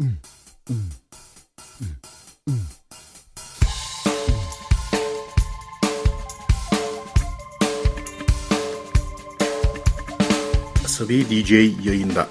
うん。うん。うん。遊び DJ 余韻だ。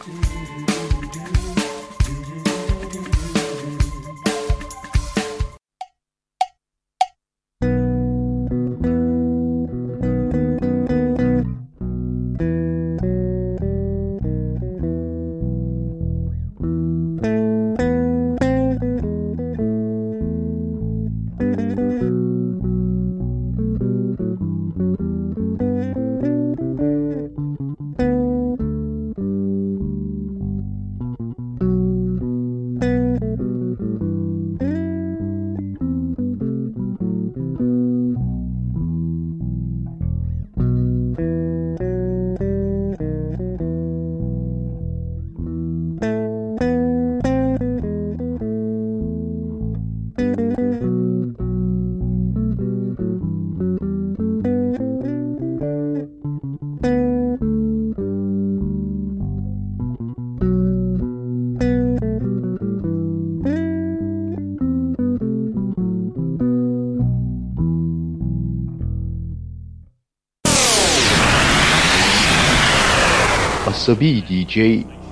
Asabi DJ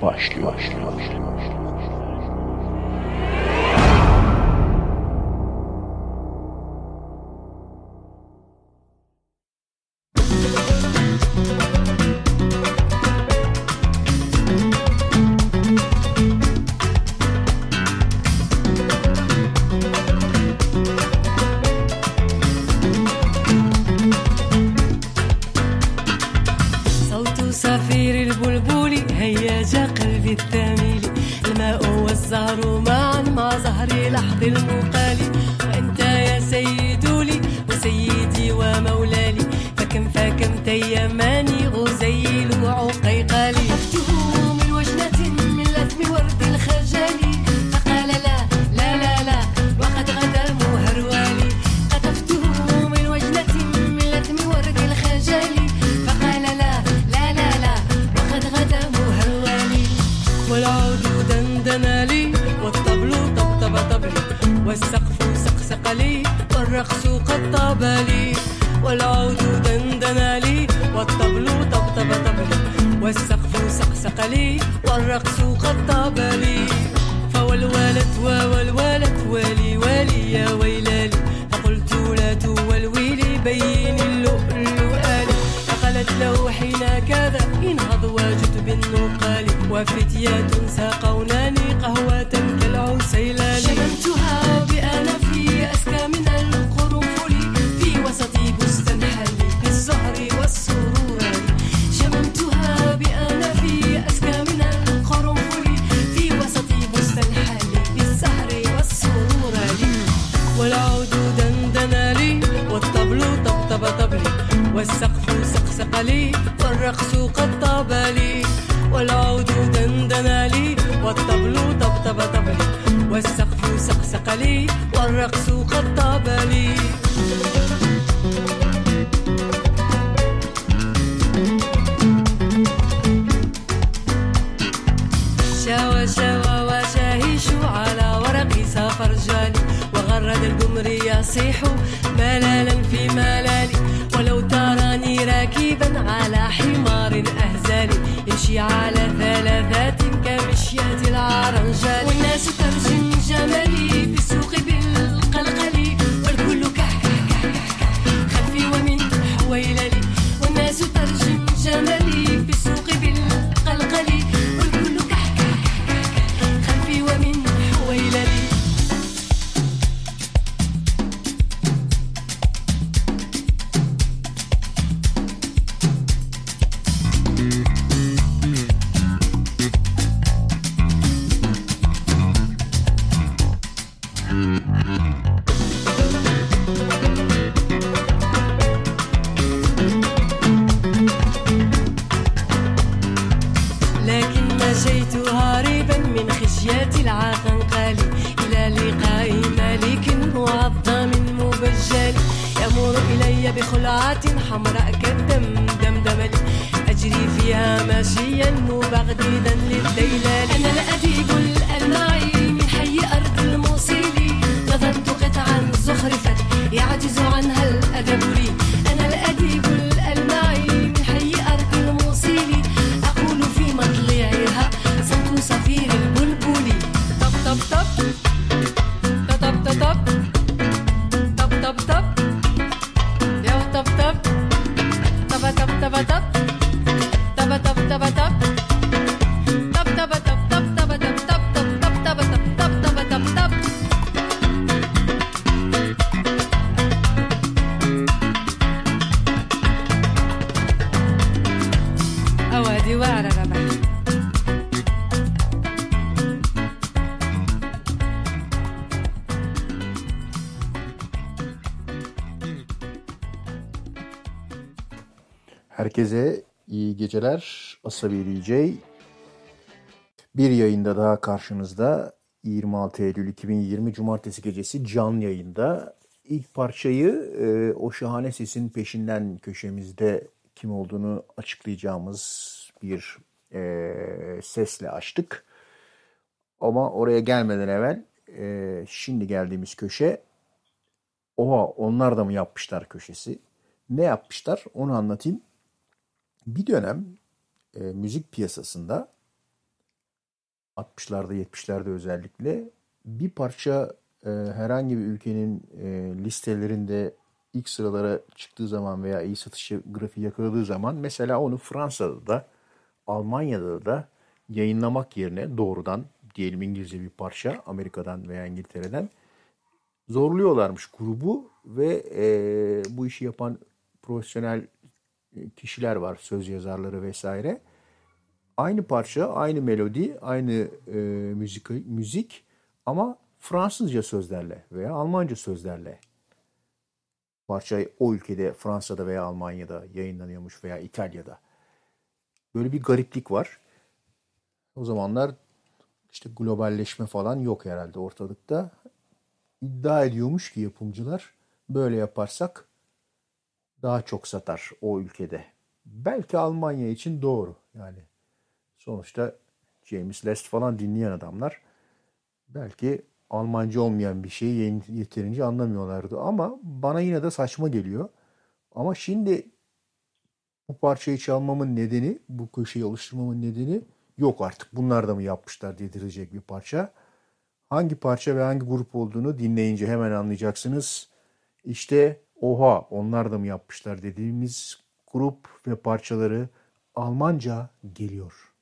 başlıyor. başlıyor, başlıyor. يا ويلالي فقلت لا فقالت له حين كذا انهض واجد بالنقال وفتيات ساقوناني قهوة والطبل طبطب طبل والسقف سقسق لي والرقص قد طاب لي. شوى شوى وشاهيش على ورقي سافر جالي وغرد القمر يصيح ملالا في ملالي. ولو تراني راكبا على حمار أهزالي يمشي على ذلك حكاياتي العرنجات والناس Herkese iyi geceler. Asabi DJ. Bir yayında daha karşınızda 26 Eylül 2020 Cumartesi gecesi canlı yayında. İlk parçayı e, o şahane sesin peşinden köşemizde kim olduğunu açıklayacağımız bir e, sesle açtık. Ama oraya gelmeden evvel e, şimdi geldiğimiz köşe oha onlar da mı yapmışlar köşesi. Ne yapmışlar onu anlatayım. Bir dönem e, müzik piyasasında 60'larda 70'lerde özellikle bir parça e, herhangi bir ülkenin e, listelerinde ilk sıralara çıktığı zaman veya iyi satış grafiği yakaladığı zaman mesela onu Fransa'da da Almanya'da da yayınlamak yerine doğrudan diyelim İngilizce bir parça Amerika'dan veya İngiltere'den zorluyorlarmış grubu ve e, bu işi yapan profesyonel kişiler var, söz yazarları vesaire. Aynı parça, aynı melodi, aynı e, müzik, müzik ama Fransızca sözlerle veya Almanca sözlerle parça o ülkede Fransa'da veya Almanya'da yayınlanıyormuş veya İtalya'da. Böyle bir gariplik var. O zamanlar işte globalleşme falan yok herhalde ortalıkta. İddia ediyormuş ki yapımcılar böyle yaparsak daha çok satar o ülkede. Belki Almanya için doğru yani. Sonuçta James Lest falan dinleyen adamlar belki Almanca olmayan bir şeyi yeterince anlamıyorlardı. Ama bana yine de saçma geliyor. Ama şimdi bu parçayı çalmamın nedeni, bu köşeyi oluşturmamın nedeni yok artık. Bunlar da mı yapmışlar dedirecek bir parça. Hangi parça ve hangi grup olduğunu dinleyince hemen anlayacaksınız. İşte oha onlar da mı yapmışlar dediğimiz grup ve parçaları Almanca geliyor.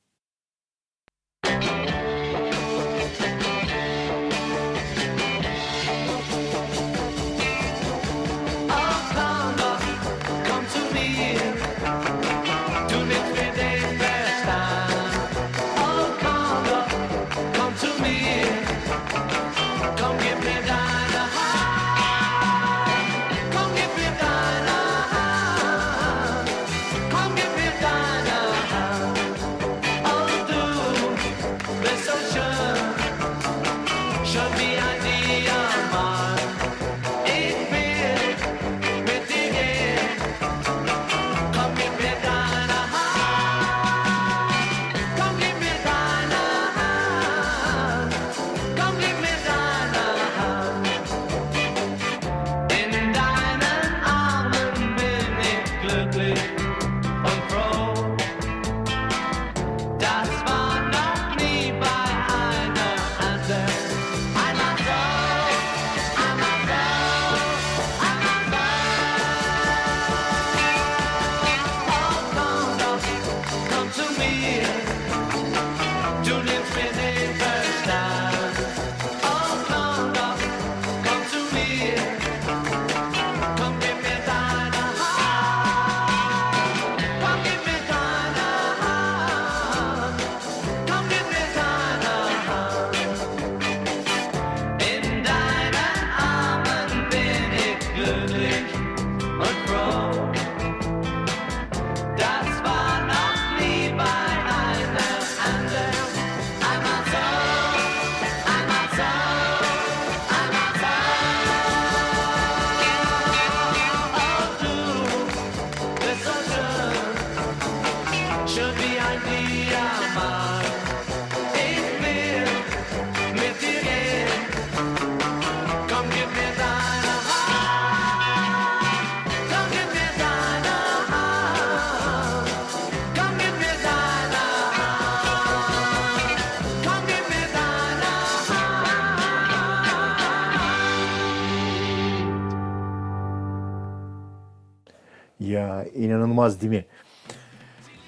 İnanılmaz değil mi?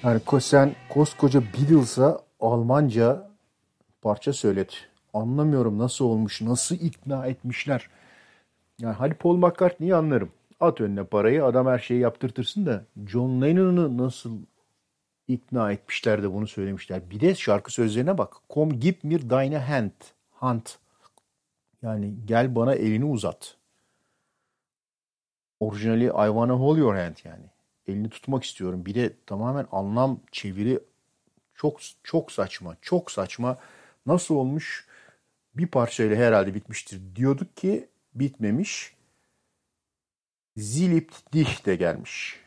Yani sen koskoca Beatles'a Almanca parça söylet. Anlamıyorum nasıl olmuş, nasıl ikna etmişler. Yani hadi Paul McCartney'i anlarım. At önüne parayı, adam her şeyi yaptırtırsın da John Lennon'ı nasıl ikna etmişler de bunu söylemişler. Bir de şarkı sözlerine bak. Come give me deine hand. Hand. Yani gel bana elini uzat. Orijinali I wanna hold your hand yani. Elini tutmak istiyorum. Bir de tamamen anlam çeviri çok çok saçma. Çok saçma. Nasıl olmuş? Bir parçayla herhalde bitmiştir diyorduk ki bitmemiş. Zilipt dih de gelmiş.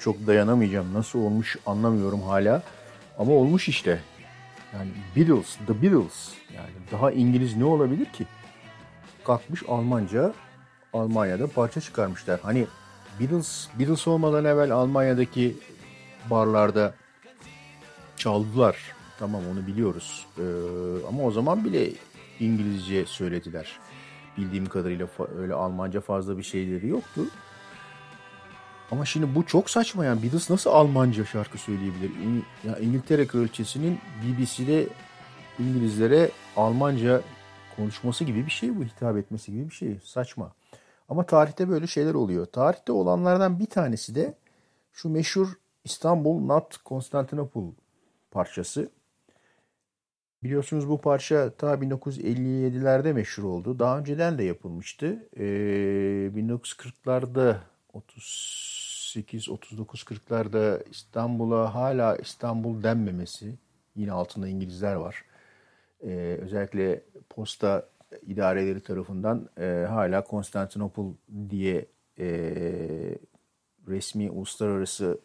Çok dayanamayacağım. Nasıl olmuş anlamıyorum hala. Ama olmuş işte. Yani Beatles, The Beatles. Yani daha İngiliz ne olabilir ki? Kalkmış Almanca, Almanya'da parça çıkarmışlar. Hani Beatles, Beatles olmadan evvel Almanya'daki barlarda çaldılar. Tamam onu biliyoruz. Ee, ama o zaman bile İngilizce söylediler. Bildiğim kadarıyla öyle Almanca fazla bir şeyleri yoktu. Ama şimdi bu çok saçma yani Beatles nasıl Almanca şarkı söyleyebilir? İng ya İngiltere Kraliçesi'nin BBC'de İngilizlere Almanca konuşması gibi bir şey bu, hitap etmesi gibi bir şey. Saçma. Ama tarihte böyle şeyler oluyor. Tarihte olanlardan bir tanesi de şu meşhur İstanbul Not Constantinople parçası. Biliyorsunuz bu parça ta 1957'lerde meşhur oldu. Daha önceden de yapılmıştı. Ee, 1940'larda 30 38-39-40'larda İstanbul'a hala İstanbul denmemesi yine altında İngilizler var. Ee, özellikle posta idareleri tarafından e, hala Konstantinopol diye e, resmi uluslararası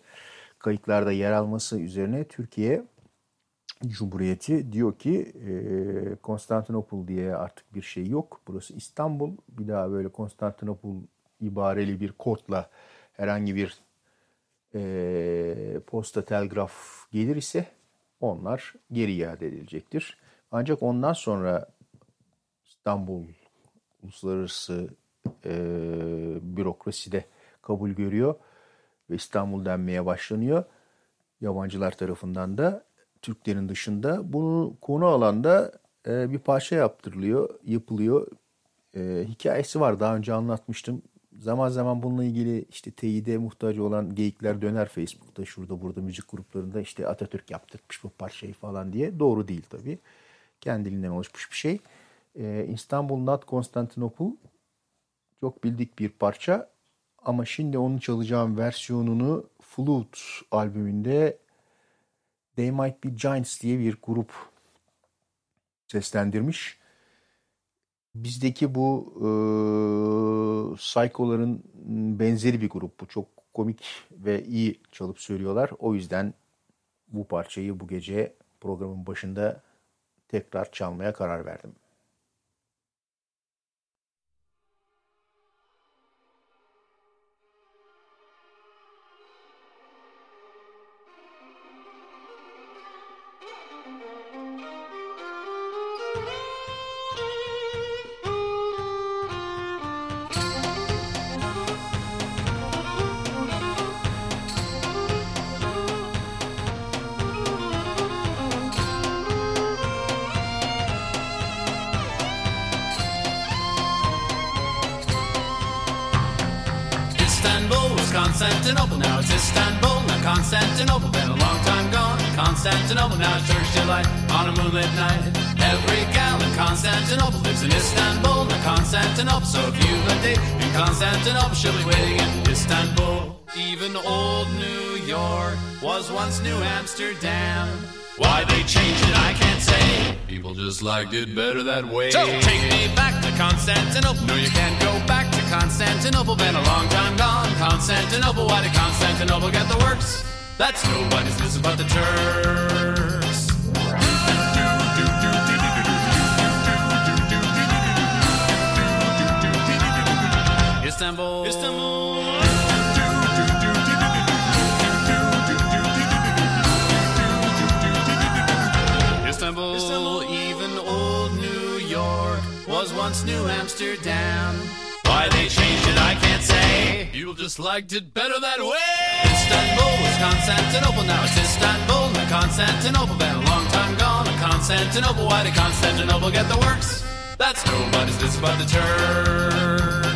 kayıtlarda yer alması üzerine Türkiye Cumhuriyeti diyor ki e, Konstantinopol diye artık bir şey yok. Burası İstanbul. Bir daha böyle Konstantinopol ibareli bir kodla herhangi bir e, posta telgraf gelir ise onlar geri iade edilecektir. Ancak ondan sonra İstanbul uluslararası e, bürokraside kabul görüyor ve İstanbul denmeye başlanıyor. Yabancılar tarafından da Türklerin dışında bunu konu alanda e, bir parça yaptırılıyor, yapılıyor. E, hikayesi var daha önce anlatmıştım zaman zaman bununla ilgili işte teyide muhtaç olan geyikler döner Facebook'ta şurada burada müzik gruplarında işte Atatürk yaptırmış bu parçayı falan diye. Doğru değil tabii. Kendiliğinden oluşmuş bir şey. Ee, İstanbul Not Constantinople çok bildik bir parça ama şimdi onun çalacağım versiyonunu Flute albümünde They Might Be Giants diye bir grup seslendirmiş bizdeki bu e, Psycho'ların benzeri bir grup. Bu çok komik ve iyi çalıp söylüyorlar. O yüzden bu parçayı bu gece programın başında tekrar çalmaya karar verdim. Liked it better that way. So take me back to Constantinople. No, you can't go back to Constantinople. Been a long time gone. Constantinople, why did Constantinople get the works? That's nobody's business but the Turks. Istanbul. Istanbul. Istanbul, Istanbul, was once New Amsterdam. Why they changed it, I can't say. You just liked it better that way. Istanbul was Constantinople, now it's Istanbul. Now Constantinople, been a long time gone. Now Constantinople, why did Constantinople get the works? That's nobody's business but the Turks.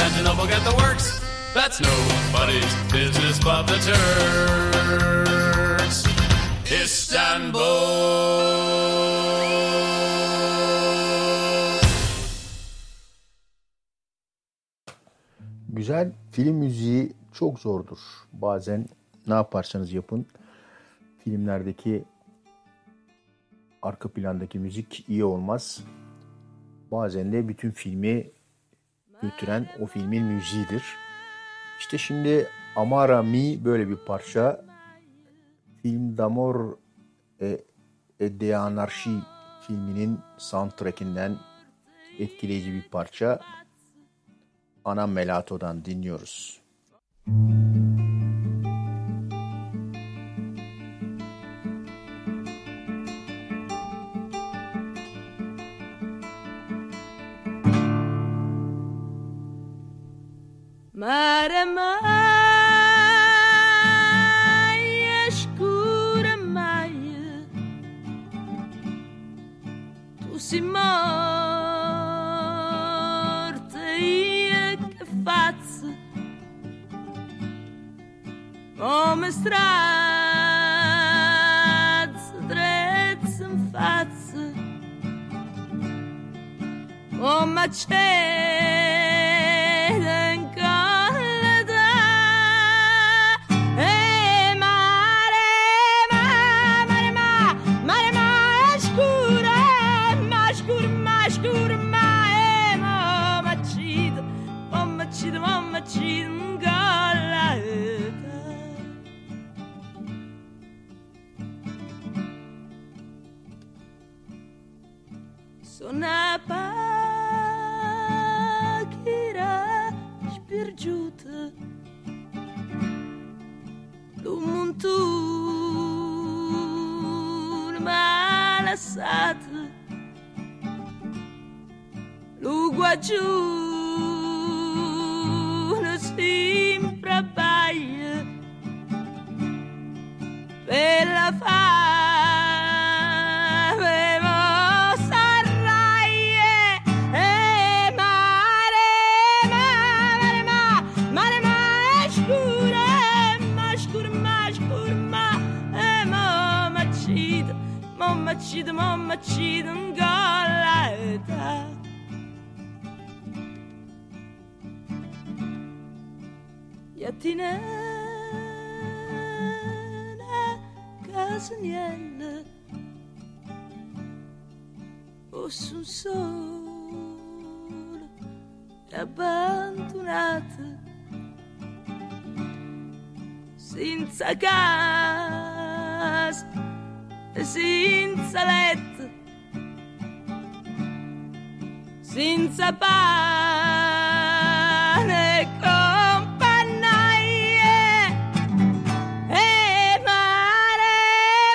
Constantinople get the works? That's nobody's business but the Turks. Istanbul. Güzel film müziği çok zordur. Bazen ne yaparsanız yapın filmlerdeki arka plandaki müzik iyi olmaz. Bazen de bütün filmi götüren o filmin müziğidir. İşte şimdi Amara Mi böyle bir parça. Film D'Amor e, e de Anarşi filminin soundtrackinden etkileyici bir parça. Ana Melato'dan dinliyoruz. Mare Maramaia, escura maia, tu se morta e a face, como estrada, dread-se, face, como a Sona paghera spergiută Lumuntul m-a Lugua giù she done gone like that. Yatine Casanielle o sul sole abbandonata senza casa e senza letto senza pane compagnie e mare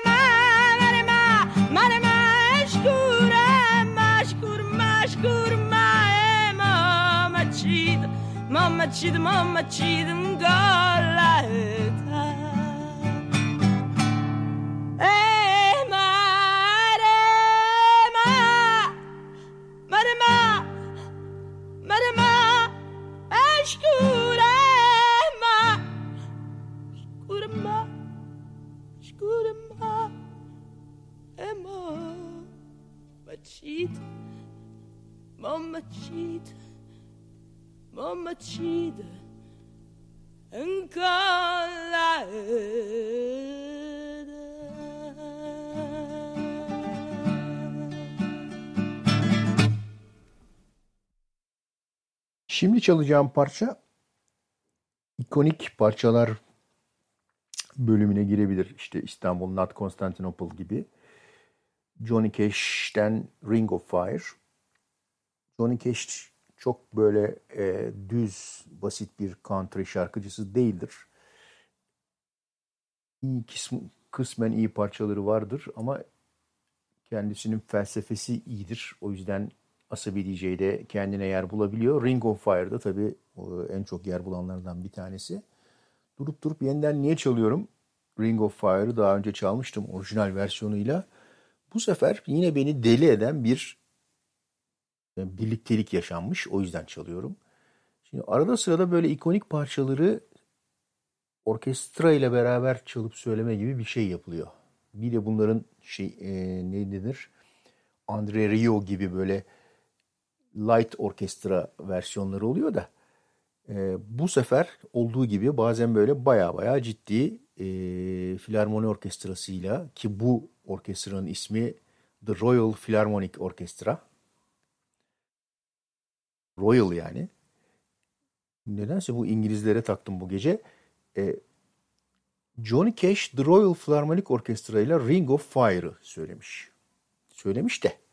mare ma mare ma escura ma escur ma escur ma e mamma cid mamma cid mamma cid god çalacağım parça ikonik parçalar bölümüne girebilir. İşte İstanbul, Not Constantinople gibi. Johnny Cash'ten Ring of Fire. Johnny Cash çok böyle e, düz, basit bir country şarkıcısı değildir. İyi kısmı, kısmen iyi parçaları vardır ama kendisinin felsefesi iyidir. O yüzden Asabi DJ'de kendine yer bulabiliyor. Ring of Fire'da tabii en çok yer bulanlardan bir tanesi. Durup durup yeniden niye çalıyorum? Ring of Fire'ı daha önce çalmıştım orijinal versiyonuyla. Bu sefer yine beni deli eden bir birliktelik yaşanmış. O yüzden çalıyorum. Şimdi arada sırada böyle ikonik parçaları orkestra ile beraber çalıp söyleme gibi bir şey yapılıyor. Bir de bunların şey e, ne denir? Andre Rio gibi böyle light orkestra versiyonları oluyor da e, bu sefer olduğu gibi bazen böyle baya baya ciddi e, filarmoni orkestrasıyla ki bu orkestranın ismi The Royal Philharmonic Orchestra Royal yani. Nedense bu İngilizlere taktım bu gece. E, Johnny Cash The Royal Philharmonic Orchestra ile Ring of Fire'ı söylemiş. Söylemiş de.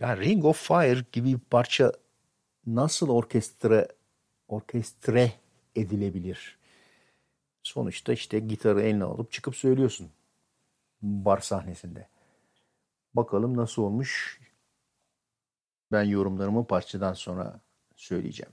Yani Ring of Fire gibi bir parça nasıl orkestra orkestre edilebilir? Sonuçta işte gitarı eline alıp çıkıp söylüyorsun bar sahnesinde. Bakalım nasıl olmuş. Ben yorumlarımı parçadan sonra söyleyeceğim.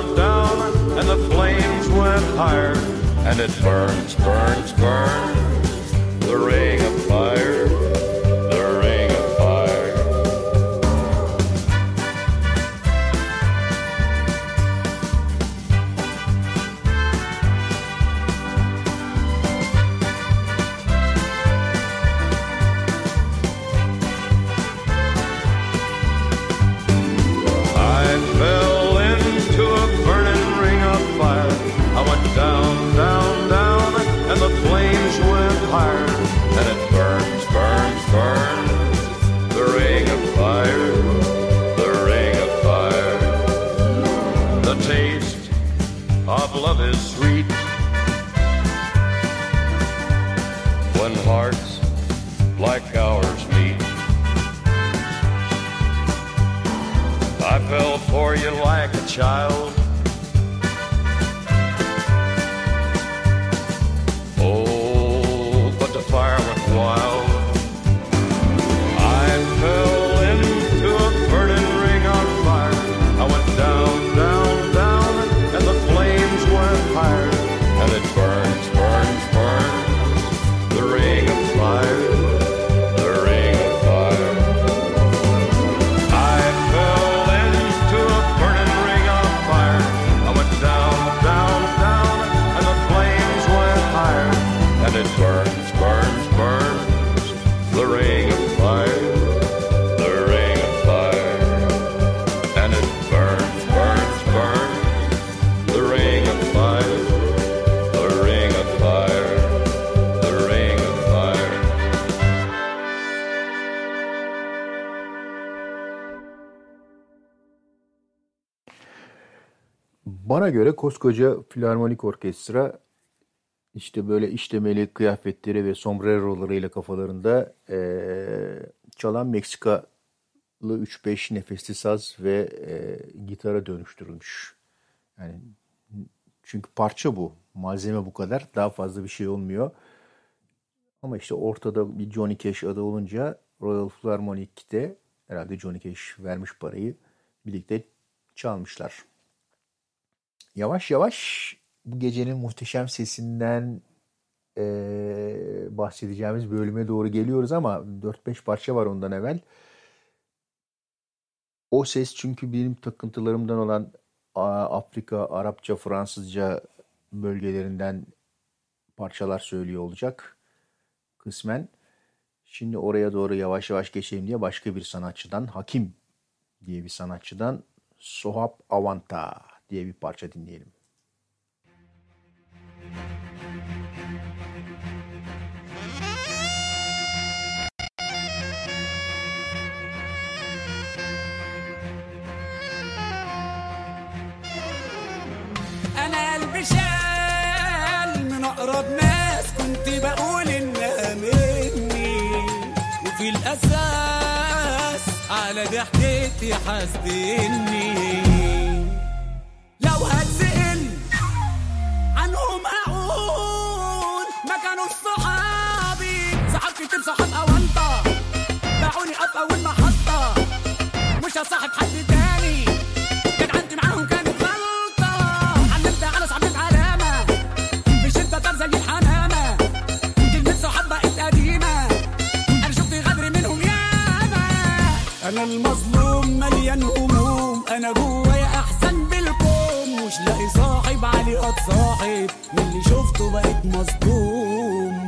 And it burns, burns, burns, the ring of fire, of love is sweet when hearts like ours meet. I fell for you like a child. Bana göre koskoca filarmonik orkestra işte böyle işlemeli kıyafetleri ve sombrerolarıyla kafalarında eee, çalan Meksikalı 3-5 nefesli saz ve eee, gitara dönüştürülmüş. Yani çünkü parça bu. Malzeme bu kadar. Daha fazla bir şey olmuyor. Ama işte ortada bir Johnny Cash adı olunca Royal Philharmonic'te herhalde Johnny Cash vermiş parayı birlikte çalmışlar. Yavaş yavaş bu gecenin muhteşem sesinden eee, bahsedeceğimiz bölüme doğru geliyoruz ama 4-5 parça var ondan evvel. O ses çünkü benim takıntılarımdan olan Afrika, Arapça, Fransızca bölgelerinden parçalar söylüyor olacak kısmen. Şimdi oraya doğru yavaş yavaş geçelim diye başka bir sanatçıdan, Hakim diye bir sanatçıdan Sohab Avanta diye bir parça dinleyelim. أنا قلبي من أقرب ناس كنت بقول إنها مني وفي الأساس على ضحكتي حاسدني كتير صحاب اونطه باعوني في اول محطه مش هصاحب حد تاني. جدعنتي معاهم كانت غلطة. علمت على صاحبك علامة. مش انت طار زي الحمامة. كلمة صحاب بقت قديمة. أنا شفت غدر منهم ياما. أنا المظلوم مليان هموم. أنا جوايا احسن بالكم مش لاقي صاحب علي قد صاحب. من اللي شفته بقيت مصدوم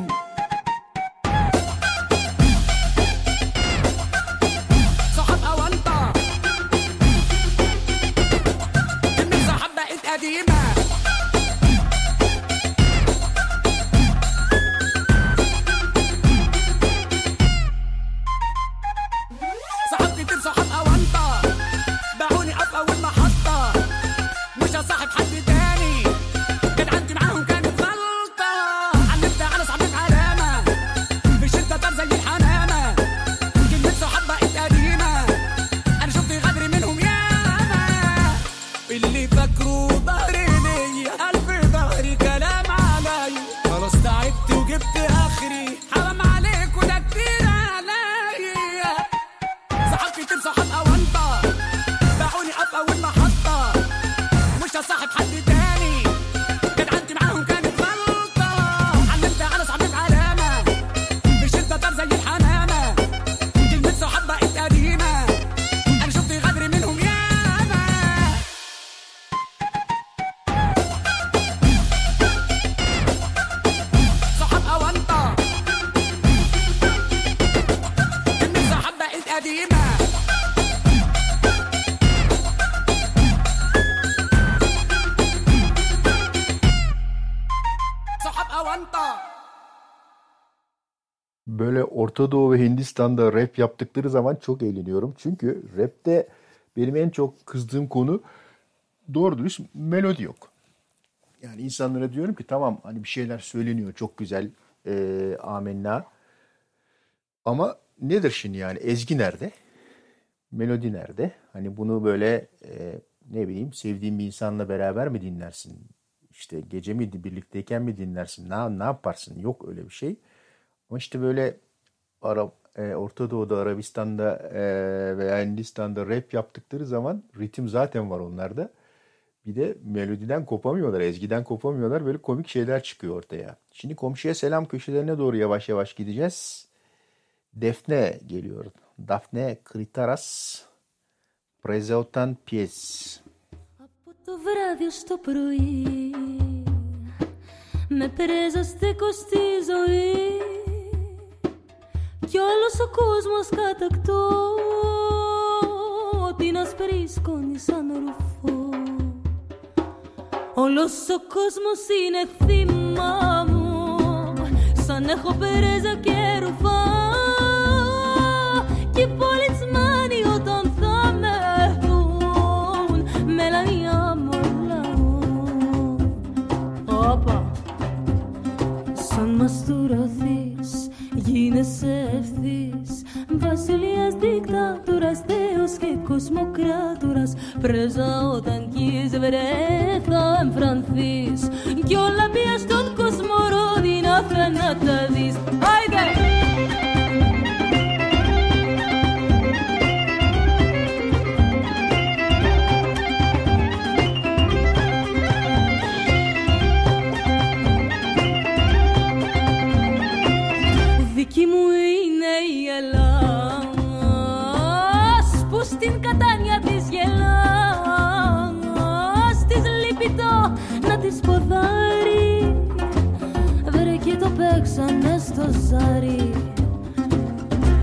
Orta Doğu ve Hindistan'da rap yaptıkları zaman çok eğleniyorum. Çünkü rapte benim en çok kızdığım konu doğru dürüst melodi yok. Yani insanlara diyorum ki tamam hani bir şeyler söyleniyor çok güzel eee amenna. Ama nedir şimdi yani ezgi nerede? Melodi nerede? Hani bunu böyle eee, ne bileyim sevdiğin bir insanla beraber mi dinlersin? İşte gece mi birlikteyken mi dinlersin? Ne, ne yaparsın? Yok öyle bir şey. Ama işte böyle Arap, e, Orta Doğu'da, Arabistan'da e, veya Hindistan'da rap yaptıkları zaman ritim zaten var onlarda. Bir de melodiden kopamıyorlar, ezgiden kopamıyorlar. Böyle komik şeyler çıkıyor ortaya. Şimdi komşuya selam köşelerine doğru yavaş yavaş gideceğiz. Defne geliyor. Daphne Kritaras. Prezautan Pies. Από το βράδυ στο πρωί Με πρέζαστε στη ζωή κι όλος ο κόσμος κατακτώ ότι να σκόνη σαν ρουφό Όλος ο κόσμος είναι θύμα μου σαν έχω περέζα και ρουφά και πολιτσμένοι όταν θα με δουν μελανιά μου. Όπα, σαν μας γίνεσαι Βασιλείας δικτάτορας, θεός και κοσμοκράτορας. Πρέζα όταν κεις βρε θα εμφρανθείς Κι όλα πια στον κόσμο ρόδινα θα να τα στο ζάρι.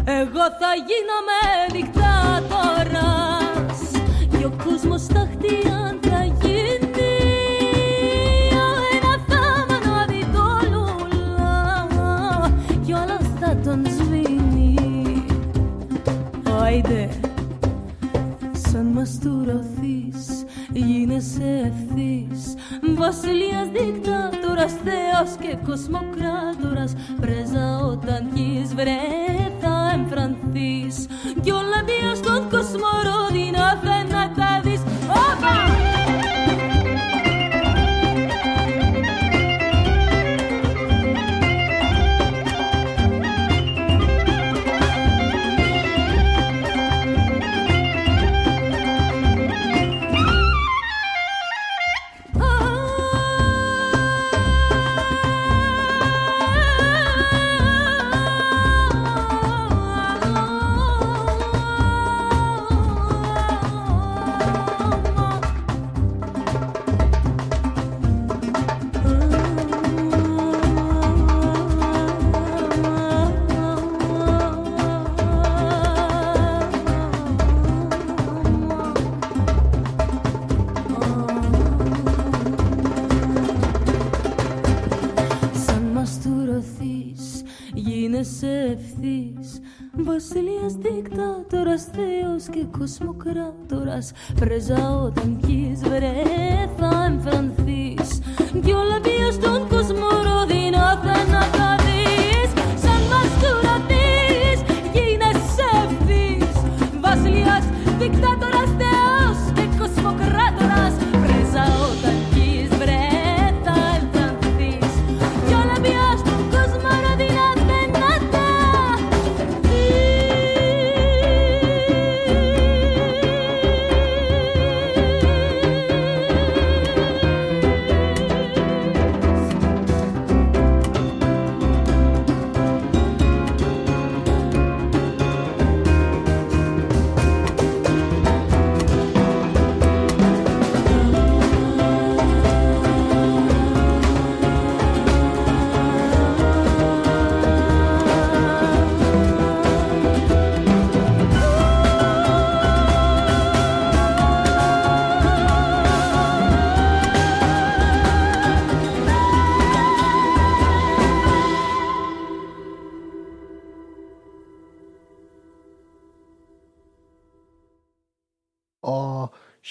Εγώ θα γίνομαι δικτάτορας. Και ο κόσμος τα χτίαν θα γίνει. Ένα θάμανο αδικόλουλα κι όλος θα τον σβήνει. Άιντε Σαν μαστουρωθείς γίνεσαι ευθύς. Βασιλείας δικτάτορας, θεός και κοσμοκράτορας Πρέζα όταν κεις βρε θα εμφρανθείς. Κι όλα μία στον κόσμο Βασιλείας δικτάτορας, θεός και κοσμοκράτορας. Πρέζα όταν κεις βρε θα εμφανθείς. Κι όλα βία στον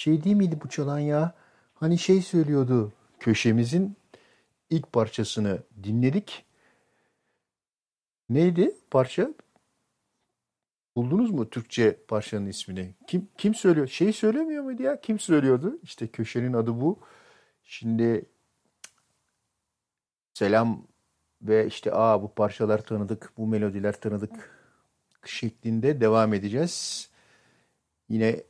şey değil miydi bu çalan ya? Hani şey söylüyordu köşemizin ilk parçasını dinledik. Neydi parça? Buldunuz mu Türkçe parçanın ismini? Kim kim söylüyor? Şey söylemiyor muydu ya? Kim söylüyordu? İşte köşenin adı bu. Şimdi selam ve işte aa bu parçalar tanıdık, bu melodiler tanıdık şeklinde devam edeceğiz. Yine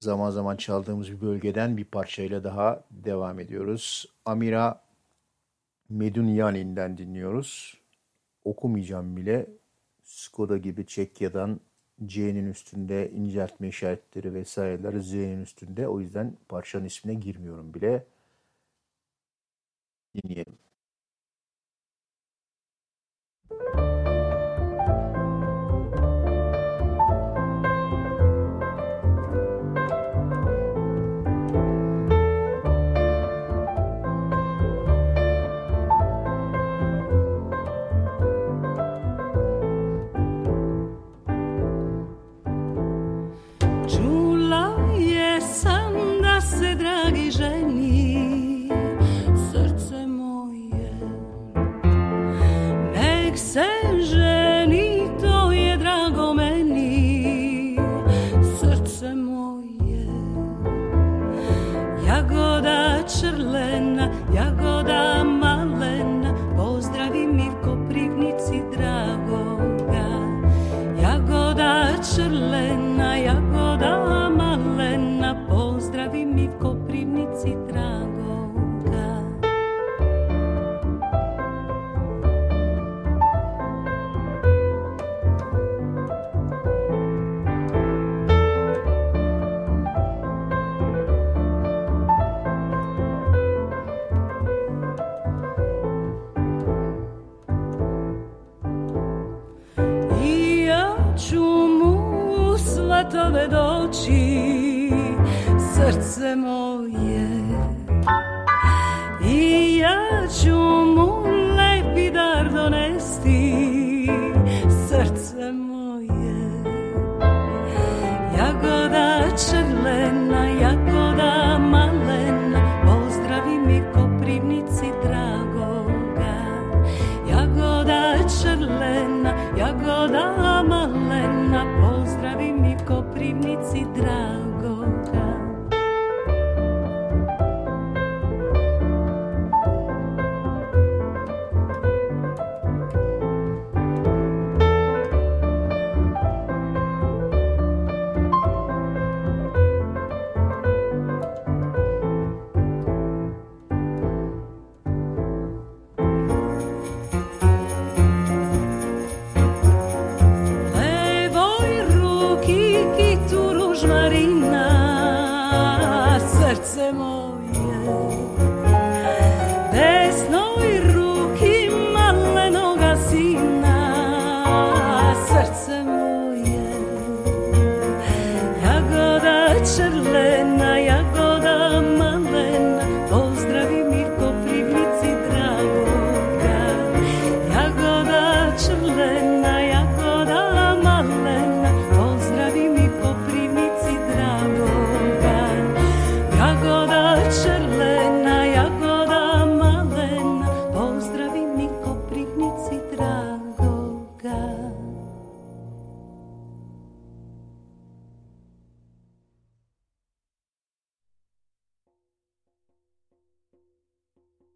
zaman zaman çaldığımız bir bölgeden bir parçayla daha devam ediyoruz. Amira Medunyani'nden dinliyoruz. Okumayacağım bile. Skoda gibi Çekya'dan C'nin üstünde inceltme işaretleri vesaireler Z'nin üstünde. O yüzden parçanın ismine girmiyorum bile. Dinleyelim. Čula jesam da se dragi ženi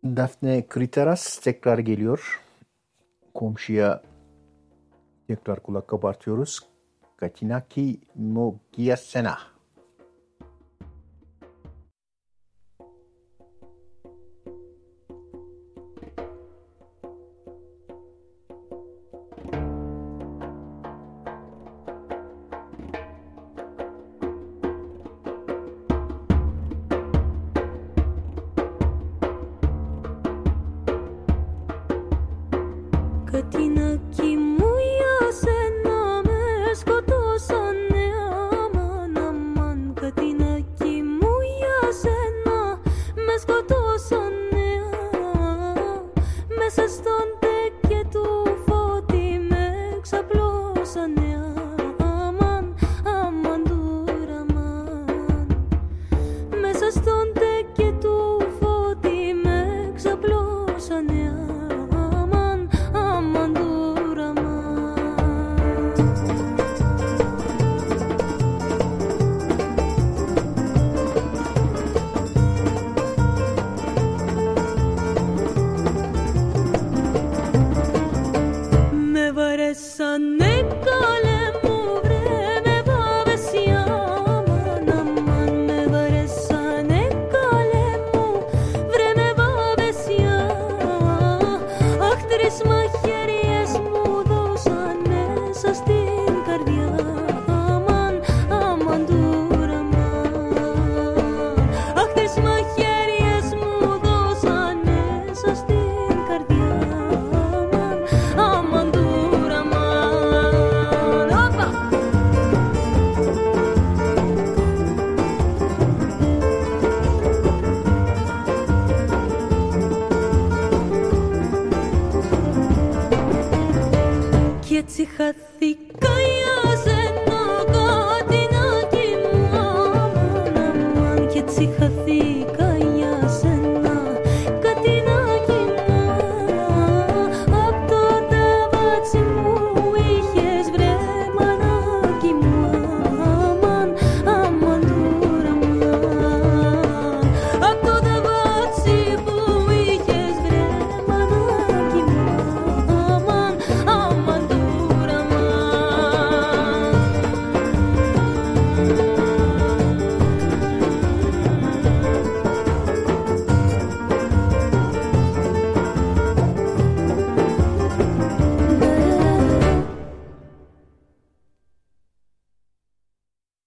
Daphne Kriteras tekrar geliyor. Komşuya tekrar kulak kabartıyoruz. Katinaki Mogiasena.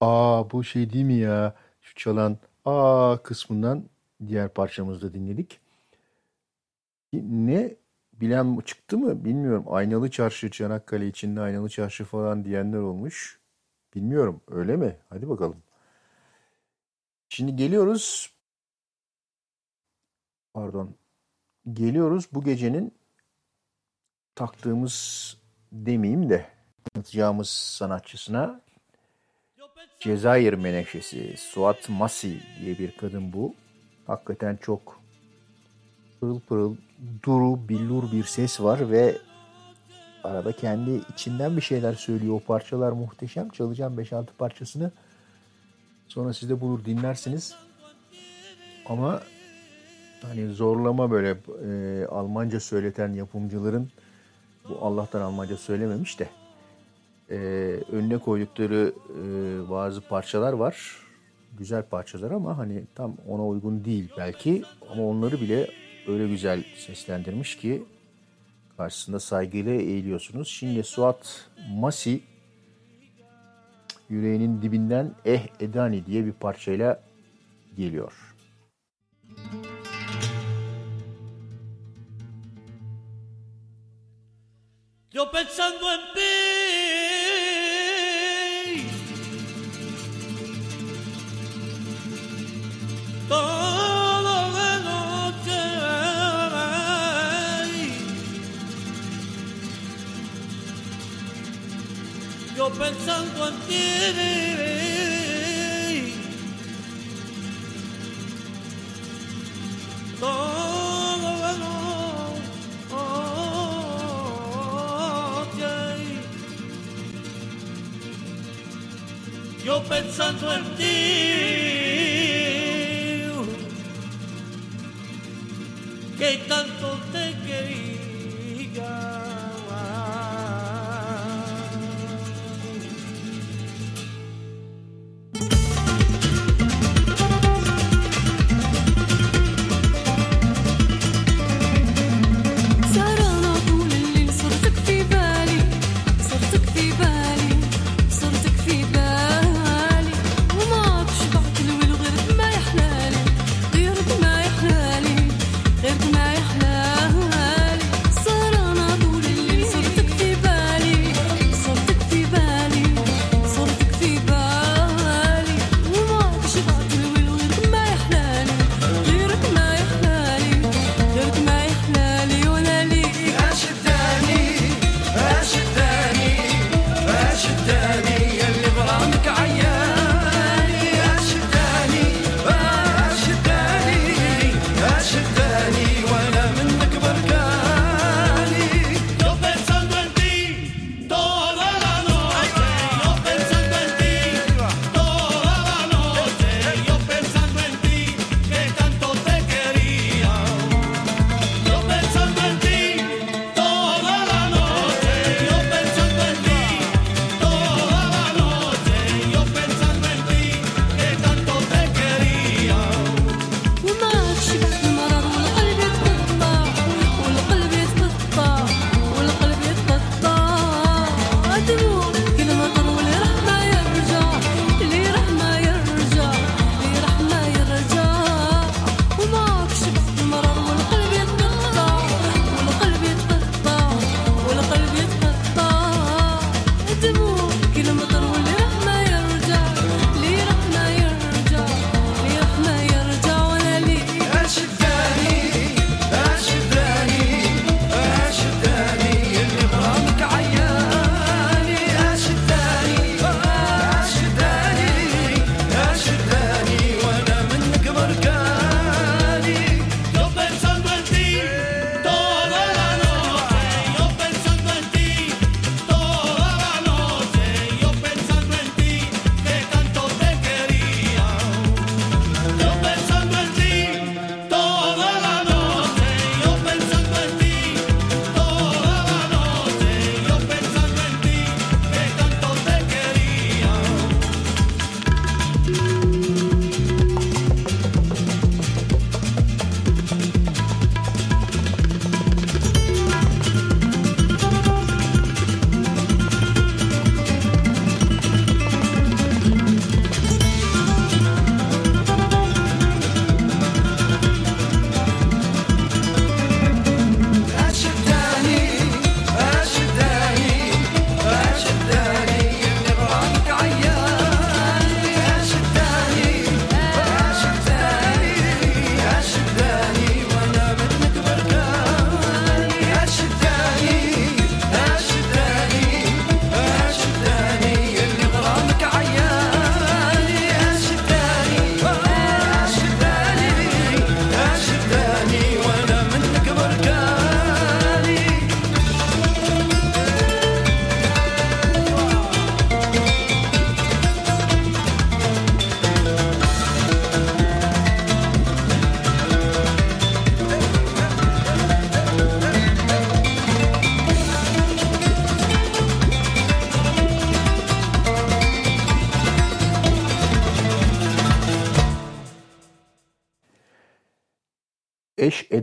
Aa bu şey değil mi ya? Şu çalan aa kısmından diğer parçamızda dinledik. Ne bilen çıktı mı bilmiyorum. Aynalı Çarşı Çanakkale içinde Aynalı Çarşı falan diyenler olmuş. Bilmiyorum öyle mi? Hadi bakalım. Şimdi geliyoruz. Pardon. Geliyoruz bu gecenin taktığımız demeyeyim de tanıtacağımız sanatçısına Cezayir menekşesi Suat Masi diye bir kadın bu. Hakikaten çok pırıl pırıl duru billur bir ses var ve arada kendi içinden bir şeyler söylüyor. O parçalar muhteşem. Çalacağım 5-6 parçasını. Sonra siz de bulur dinlersiniz. Ama hani zorlama böyle e, Almanca söyleten yapımcıların bu Allah'tan Almanca söylememiş de e, önüne koydukları e, bazı parçalar var. Güzel parçalar ama hani tam ona uygun değil belki. Ama onları bile öyle güzel seslendirmiş ki karşısında saygıyla eğiliyorsunuz. Şimdi Suat Masi yüreğinin dibinden Eh Edani diye bir parçayla geliyor. Yo pensando en ti, pensando en ti. Todo de noche. Yo pensando en ti. Que tanto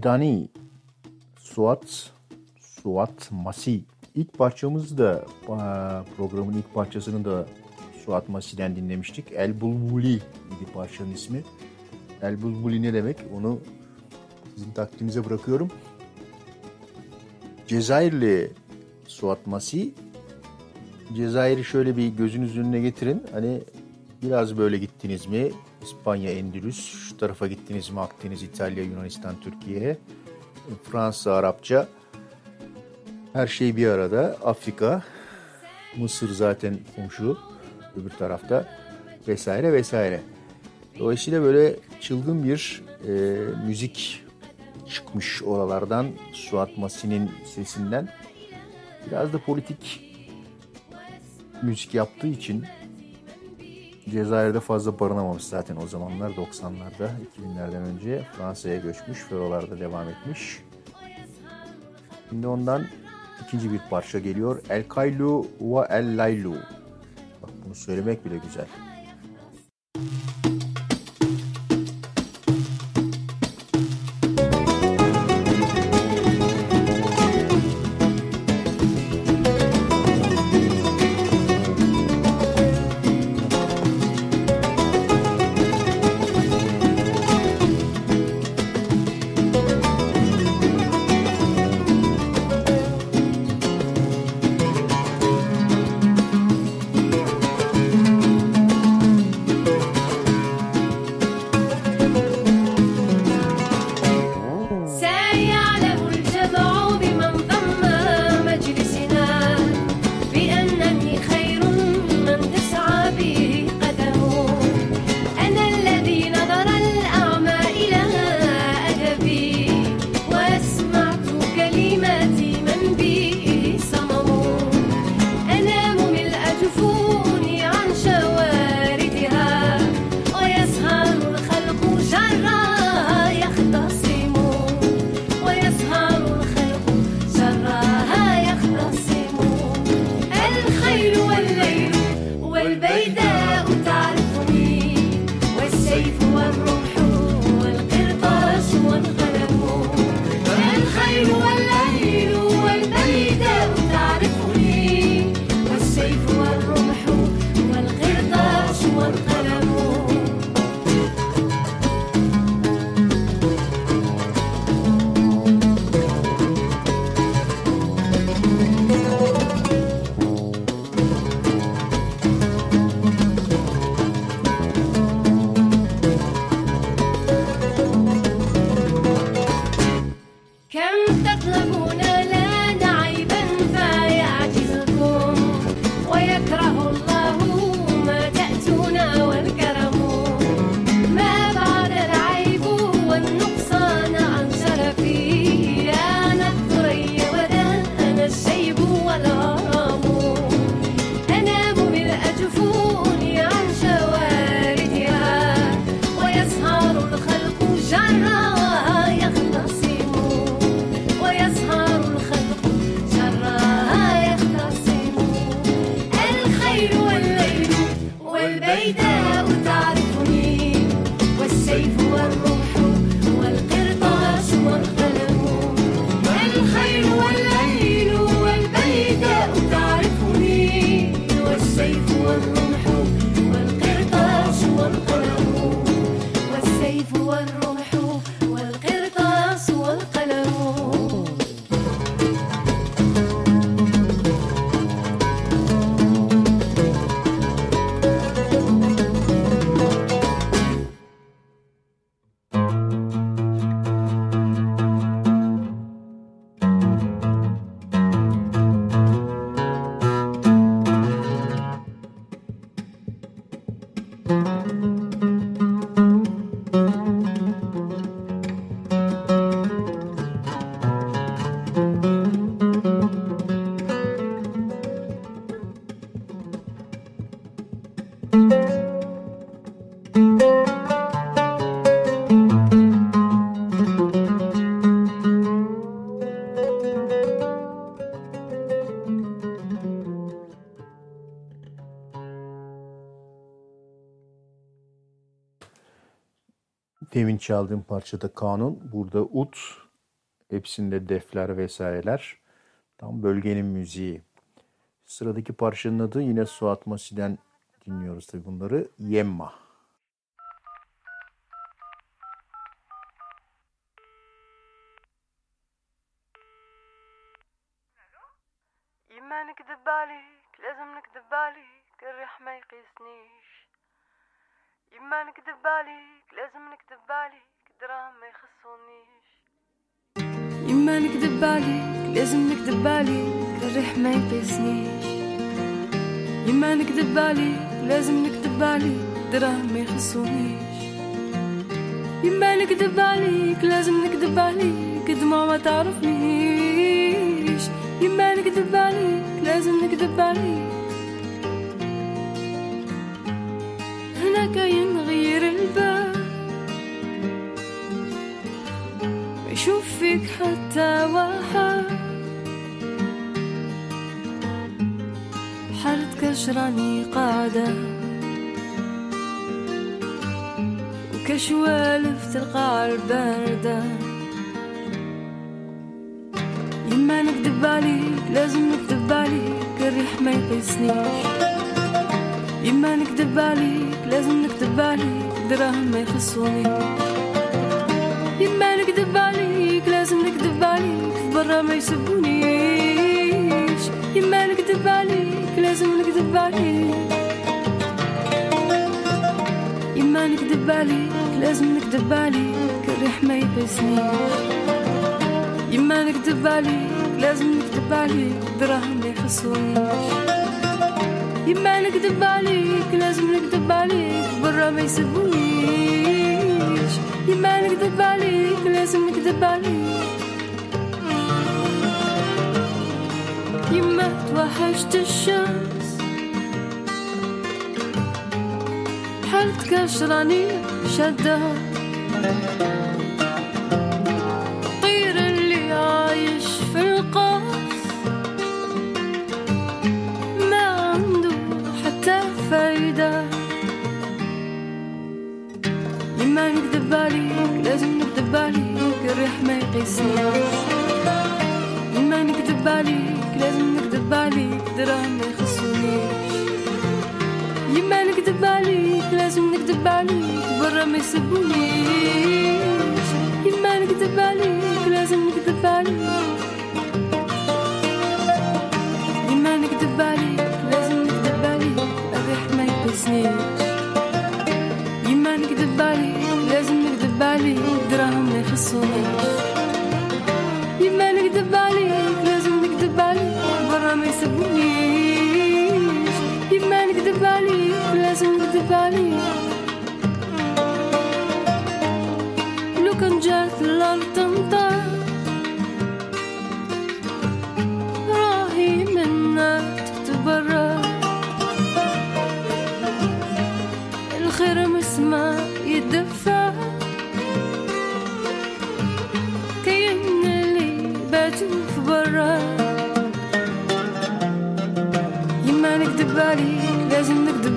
Eş Edani Suat Suat Masi. İlk parçamız da e, programın ilk parçasını da Suat Masi'den dinlemiştik. El Bulbuli idi parçanın ismi. El Bulbuli ne demek? Onu sizin takdimize bırakıyorum. Cezayirli Suat Masi. Cezayir'i şöyle bir gözünüzün önüne getirin. Hani biraz böyle gittiniz mi? İspanya, Endülüs, şu tarafa gittiniz mi? Akdeniz, İtalya, Yunanistan, Türkiye, Fransa, Arapça. Her şey bir arada. Afrika, Mısır zaten komşu öbür tarafta vesaire vesaire. Dolayısıyla böyle çılgın bir e, müzik çıkmış oralardan Suat Masi'nin sesinden. Biraz da politik müzik yaptığı için Cezayir'de fazla barınamamış zaten o zamanlar 90'larda 2000'lerden önce Fransa'ya göçmüş ve oralarda devam etmiş. Şimdi ondan ikinci bir parça geliyor. El Kaylu ve El Laylu. Bak bunu söylemek bile güzel. Demin çaldığım parçada kanun, burada ut, hepsinde defler vesaireler. Tam bölgenin müziği. Sıradaki parçanın adı yine Suat Masi'den dinliyoruz tabii bunları. Yemma. نكذب عليك لازم نكذب عليك الريح ما يقيسنيش يما نكذب عليك لازم نكذب عليك دراهم ما يخصونيش يما نكذب عليك لازم نكذب عليك دموع ما تعرفنيش. يما نكذب عليك لازم نكذب عليك. هنا كاين غير الباب. ما يشوف فيك حتى واحد حالتك راني قاعدة. وكشوالف تلقى الباردة. يما نكذب عليك لازم نكذب عليك الريح ما يقيسنيش. يما نكذب عليك لازم نكذب عليك دراهم ما يخصونيش. عليك برا ما يسبونيش. يما نكذب عليك لازم نكذب عليك يما نكذب عليك لازم نكذب عليك الريح ما يقيسنيش يما نكذب عليك لازم نكذب عليك دراهم ما يخصونيش. يما نكذب عليك لازم نكذب عليك برا ما يسبونيش. يما نكذب عليك لازم نكذب عليك يما توحشت الشمس. حلت كاش راني شدها يسبونيش يما نكذب عليك لازم نكذب عليك يما نكذب عليك لازم نكذب عليك الريح ما يقيسنيش يما نكذب عليك لازم نكذب عليك دراهم ما يخصونيش. يما نكذب عليك لازم نكذب عليك برا ما يسبونيش. يما نكذب عليك لازم نكذب عليك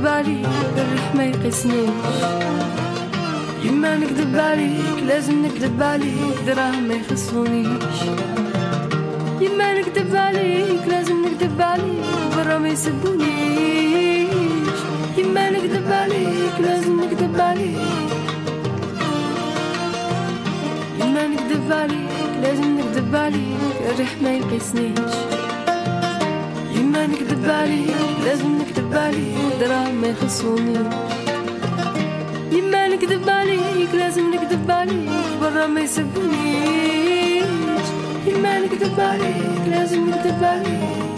نكذب عليك الريح ما يقيسنيش. يما نكذب عليك لازم نكذب عليك دراهم ما يخصونيش يما نكذب عليك لازم نكذب عليك برا ما يسبونيش يما نكذب عليك لازم نكذب عليك. يما نكذب عليك لازم نكذب عليك الريح ما يقيسنيش. يما نكذب عليك لازم نكذب عليك دراهم ما يخصونيش يما نكذب عليك لازم نكذب عليك برا ما يسبونيش يما نكذب عليك لازم نكذب عليك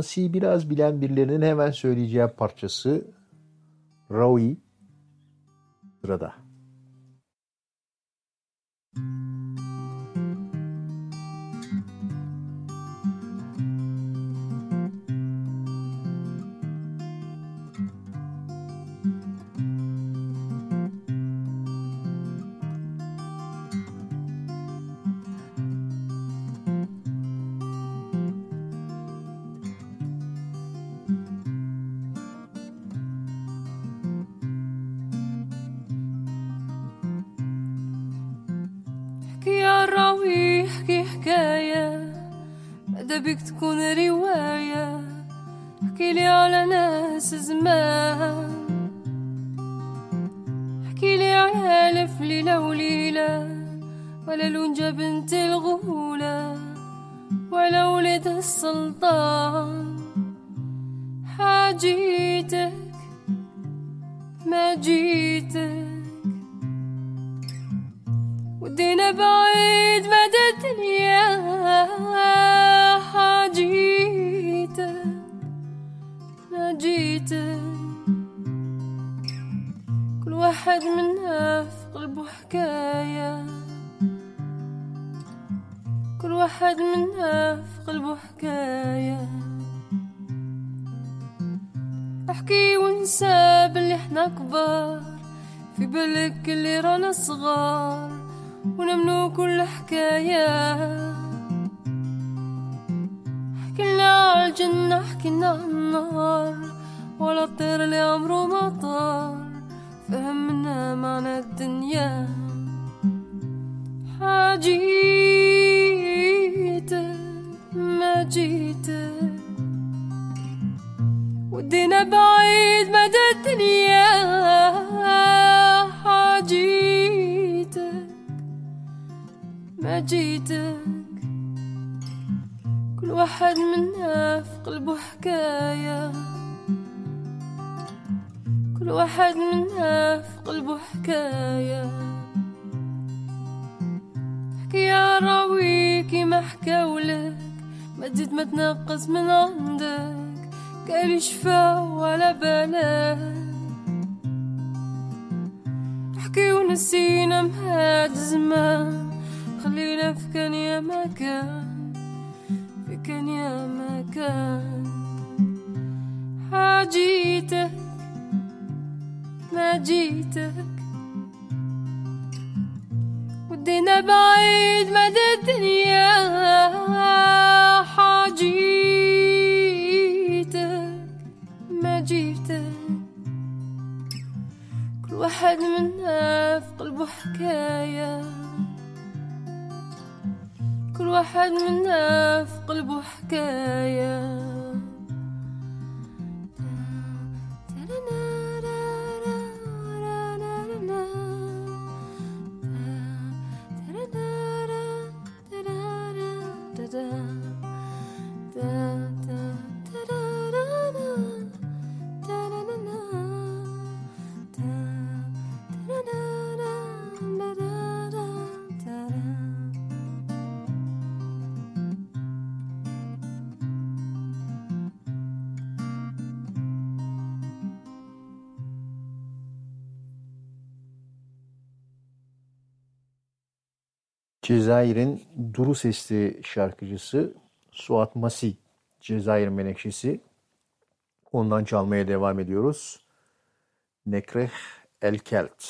Mısı'yı biraz bilen birilerinin hemen söyleyeceği parçası Rawi sırada. واحد منا في قلبه حكاية كل واحد منا في قلبه حكايه Cezayir'in duru sesli şarkıcısı Suat Masi, Cezayir menekşesi. Ondan çalmaya devam ediyoruz. Nekreh El Kelt.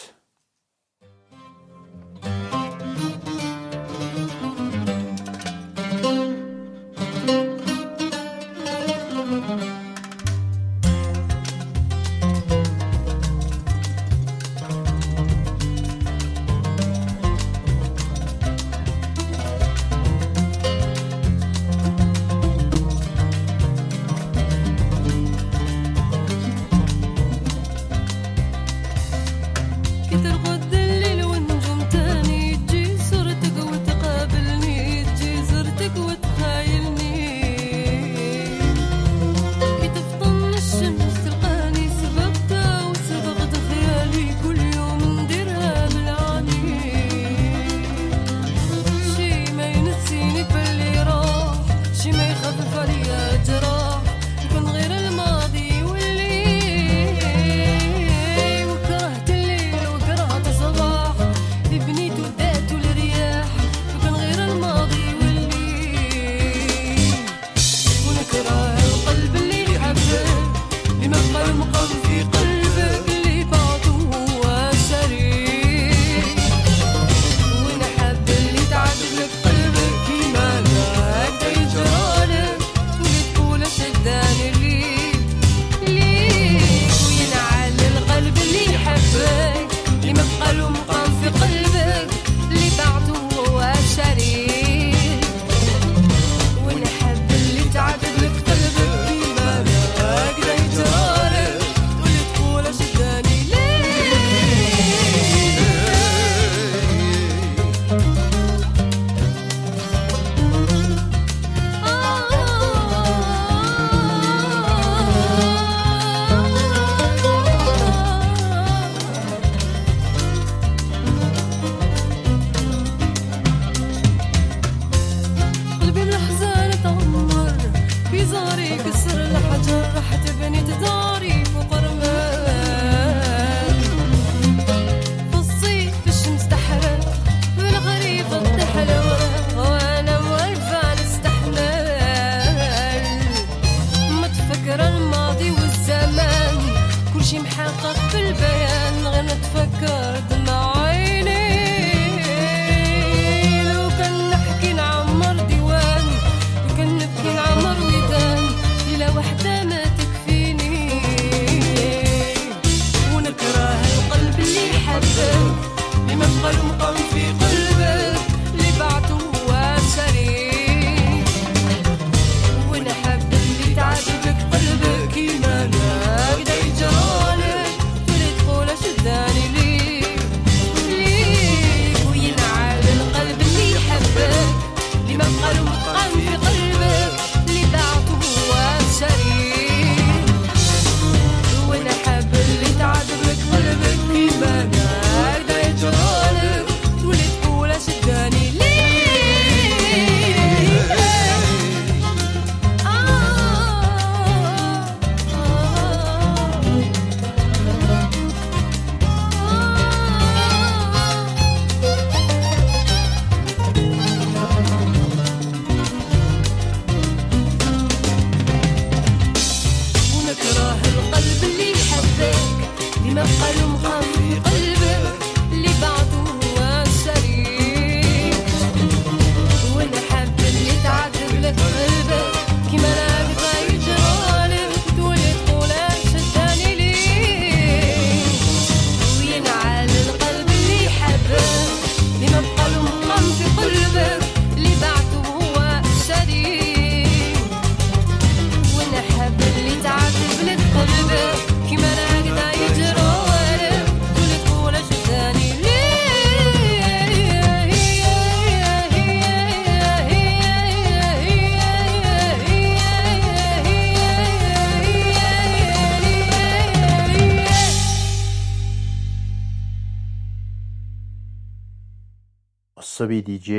Asabi DJ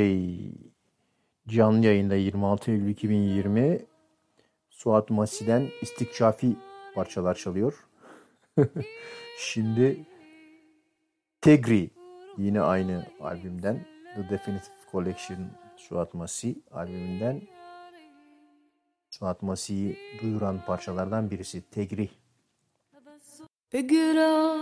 canlı yayında 26 Eylül 2020 Suat Masi'den istikşafi parçalar çalıyor. Şimdi Tegri yine aynı albümden The Definitive Collection Suat Masi albümünden Suat Masi'yi duyuran parçalardan birisi Tegri. Figura,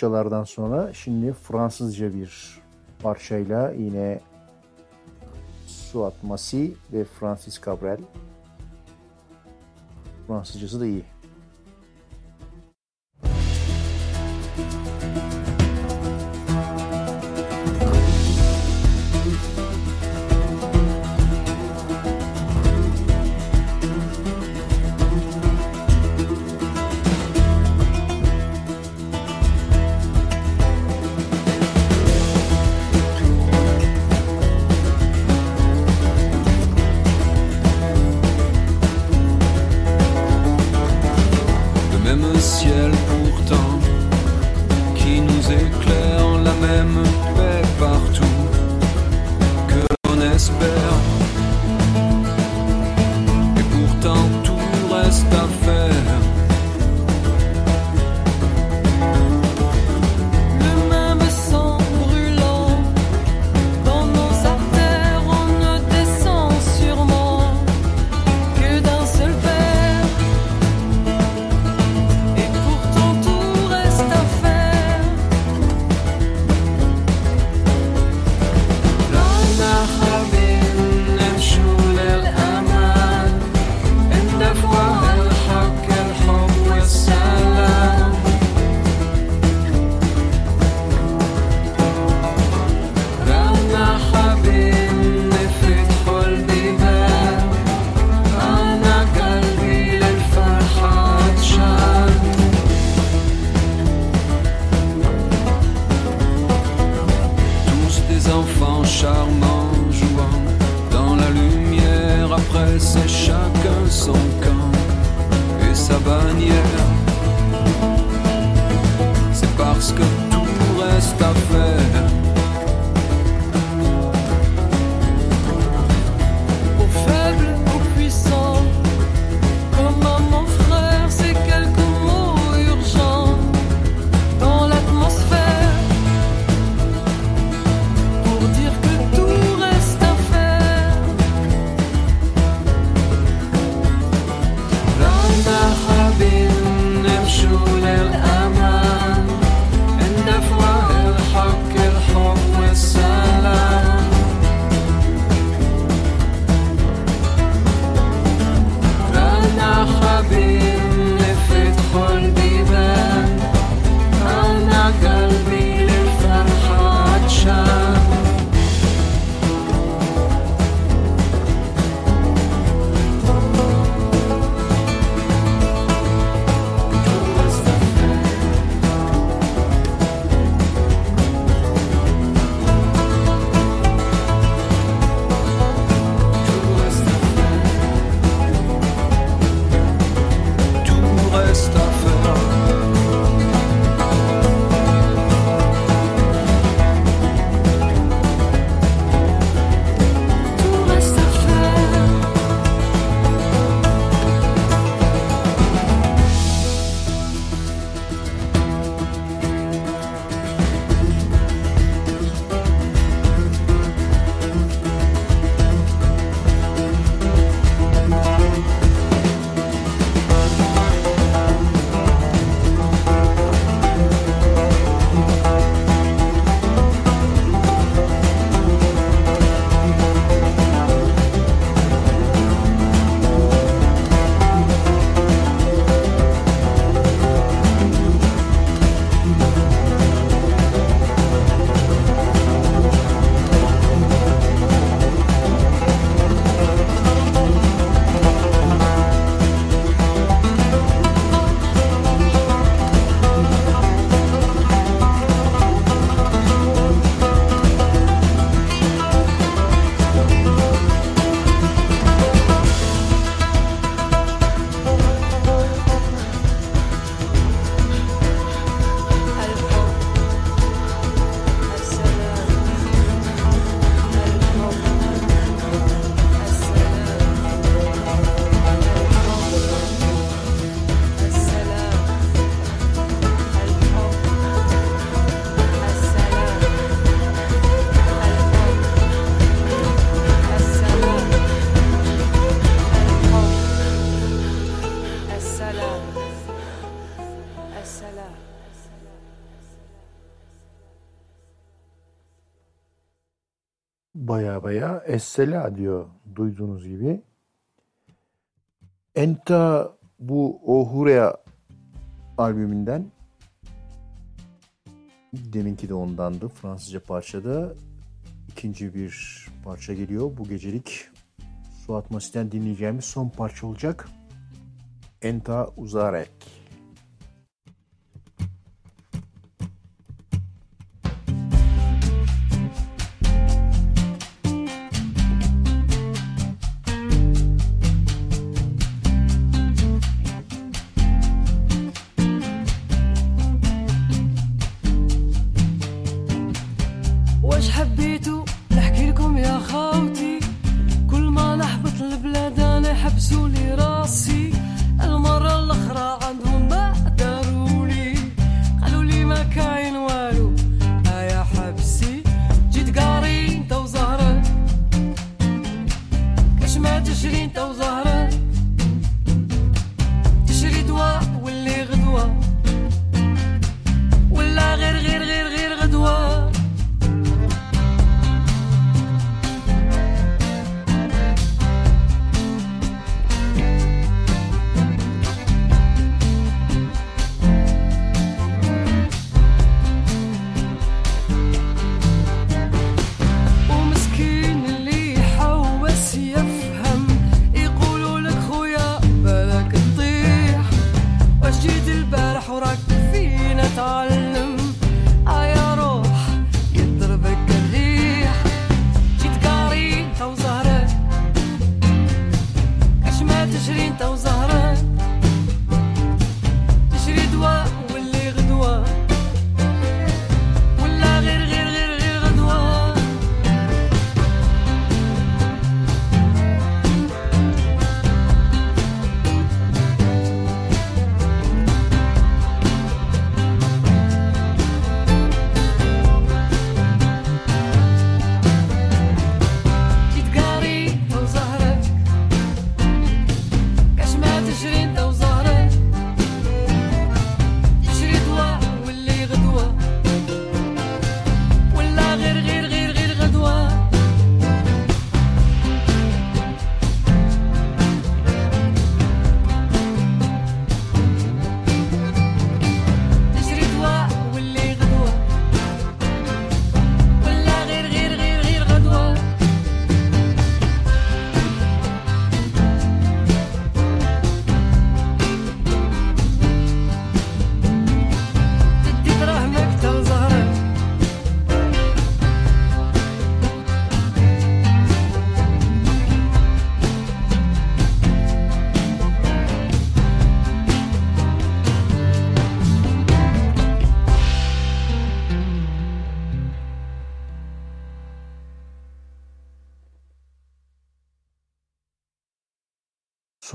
Arapçalardan sonra şimdi Fransızca bir parçayla yine Suat Masi ve Francis Cabrel. Fransızcası da iyi. Essela diyor duyduğunuz gibi. Enta bu Ohurea albümünden deminki de ondandı Fransızca parçada ikinci bir parça geliyor. Bu gecelik Suat Masiden dinleyeceğimiz son parça olacak. Enta Uzarek.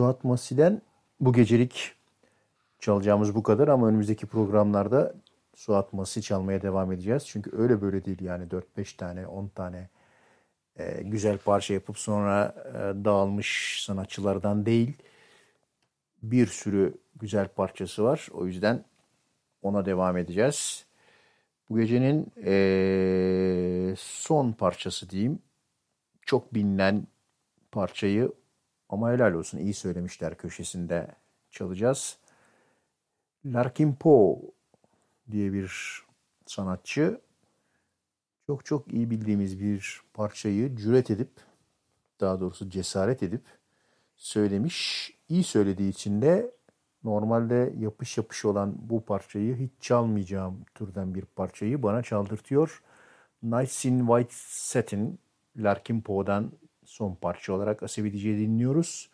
Suat Masi'den bu gecelik çalacağımız bu kadar ama önümüzdeki programlarda Suat Masi çalmaya devam edeceğiz. Çünkü öyle böyle değil yani 4-5 tane 10 tane e, güzel parça yapıp sonra e, dağılmış sanatçılardan değil bir sürü güzel parçası var. O yüzden ona devam edeceğiz. Bu gecenin e, son parçası diyeyim. Çok bilinen parçayı ama helal olsun iyi söylemişler köşesinde çalacağız. Larkin Poe diye bir sanatçı çok çok iyi bildiğimiz bir parçayı cüret edip daha doğrusu cesaret edip söylemiş. İyi söylediği için de normalde yapış yapış olan bu parçayı hiç çalmayacağım türden bir parçayı bana çaldırtıyor. Nights in White Satin Larkin Poe'dan son parça olarak Asevi DJ'yi dinliyoruz.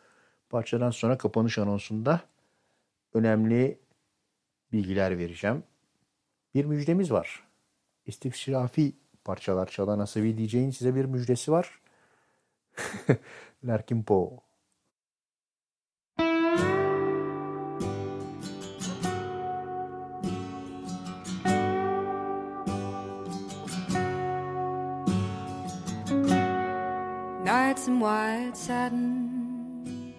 Parçadan sonra kapanış anonsunda önemli bilgiler vereceğim. Bir müjdemiz var. İstikşafi parçalar çalan Asavi DJ'in size bir müjdesi var. Larkin Poe. In white satin,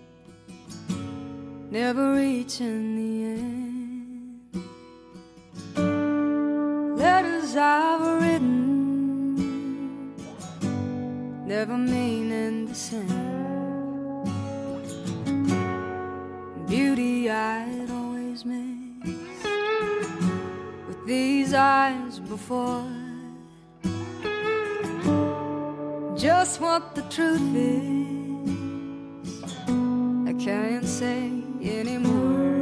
never reaching the end. Letters I've written, never meaning to send. Beauty I'd always miss with these eyes before just what the truth is. I can't say anymore.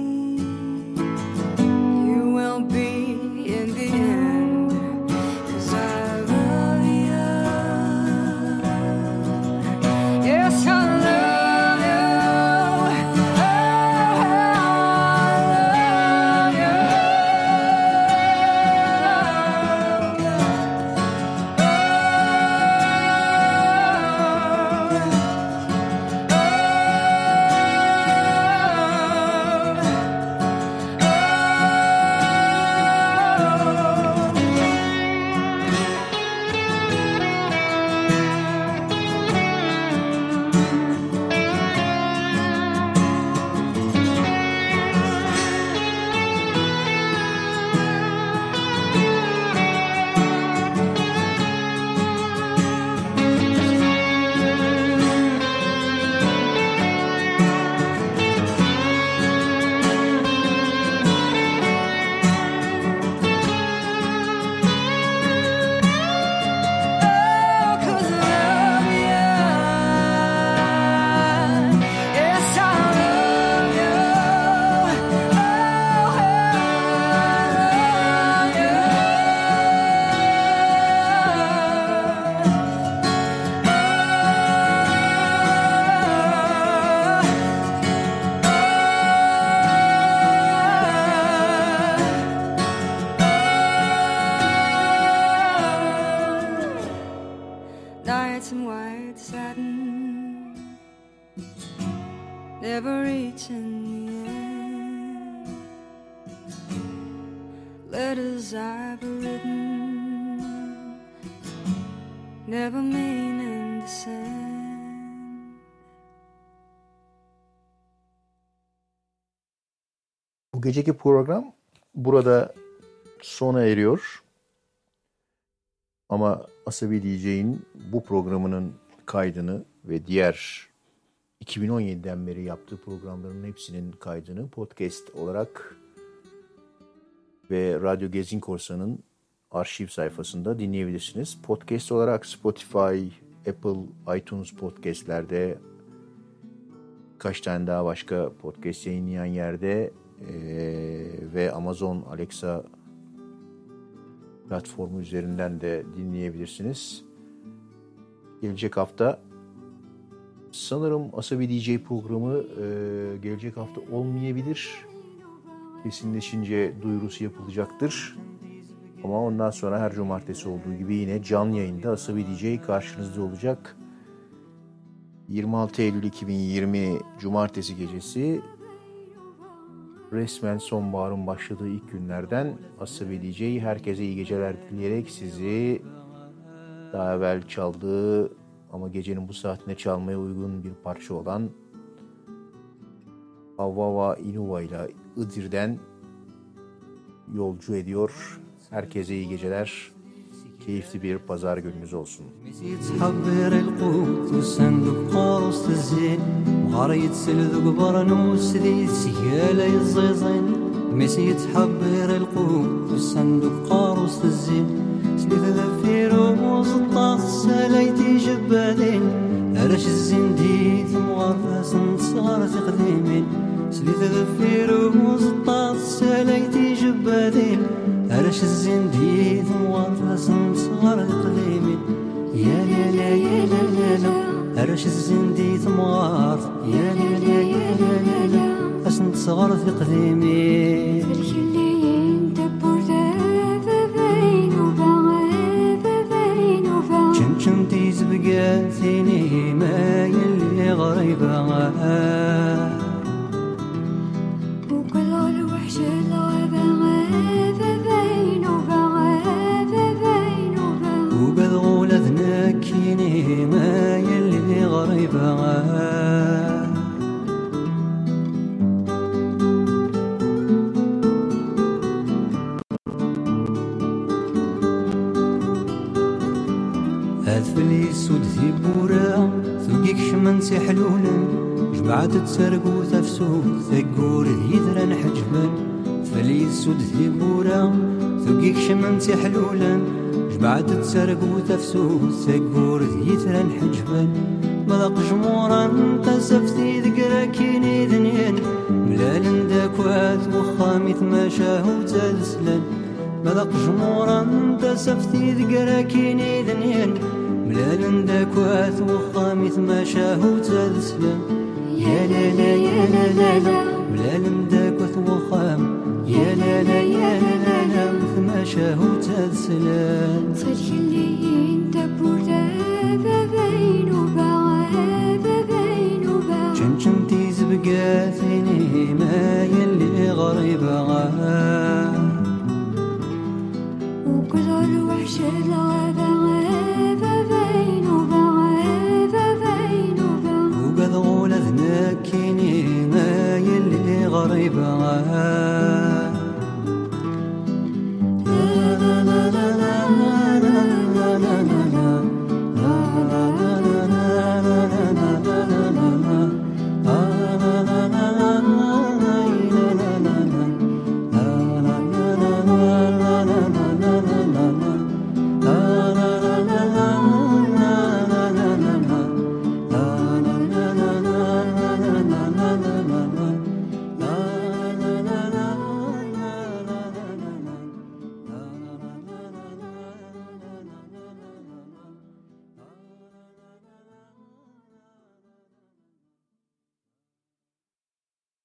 Geceki program burada sona eriyor. Ama Asabi DJ'in bu programının kaydını ve diğer 2017'den beri yaptığı programların hepsinin kaydını podcast olarak ve Radyo Gezin Korsan'ın arşiv sayfasında dinleyebilirsiniz. Podcast olarak Spotify, Apple, iTunes podcastlerde kaç tane daha başka podcast yayınlayan yerde ve Amazon Alexa platformu üzerinden de dinleyebilirsiniz. Gelecek hafta sanırım Asabi DJ programı eee, gelecek hafta olmayabilir. Kesinleşince duyurusu yapılacaktır. Ama ondan sonra her cumartesi olduğu gibi yine canlı yayında Asabi DJ karşınızda olacak. 26 Eylül 2020 Cumartesi gecesi resmen sonbaharın başladığı ilk günlerden Asabi DJ herkese iyi geceler dileyerek sizi daha evvel çaldığı ama gecenin bu saatine çalmaya uygun bir parça olan Havava Inuva ile Iğdır'den yolcu ediyor. Herkese iyi geceler. Keyifli bir pazar gününüz olsun. يتحبر القوت والصندوق قاروس الزين مغار يتسل ذوق برنوس ذي سيالة يزيزين ميس يتحبر القوت والصندوق قاروس الزين سليف ذفير ومزطاس سلايتي جبادين أرش الزين ديت مغرفاس صغار تقديمين سليف ذفير ومزطاس سلايتي جبادين أرش الزين ديت مغرفاس صغار تقديمين يا لا لا يا لا لا لا. أرش الزندي ثمار يا لا لا يا لا لا لا. أسنت صغار في قديمي. بعد تسرق وتفسوس سقور ذيترا حجبا ملق جمورا قسفتي ذقرا كيني ذنين ملال داكوات وخامي ثما شاهو تلسلن ملق جمورا قسفتي ذقرا كيني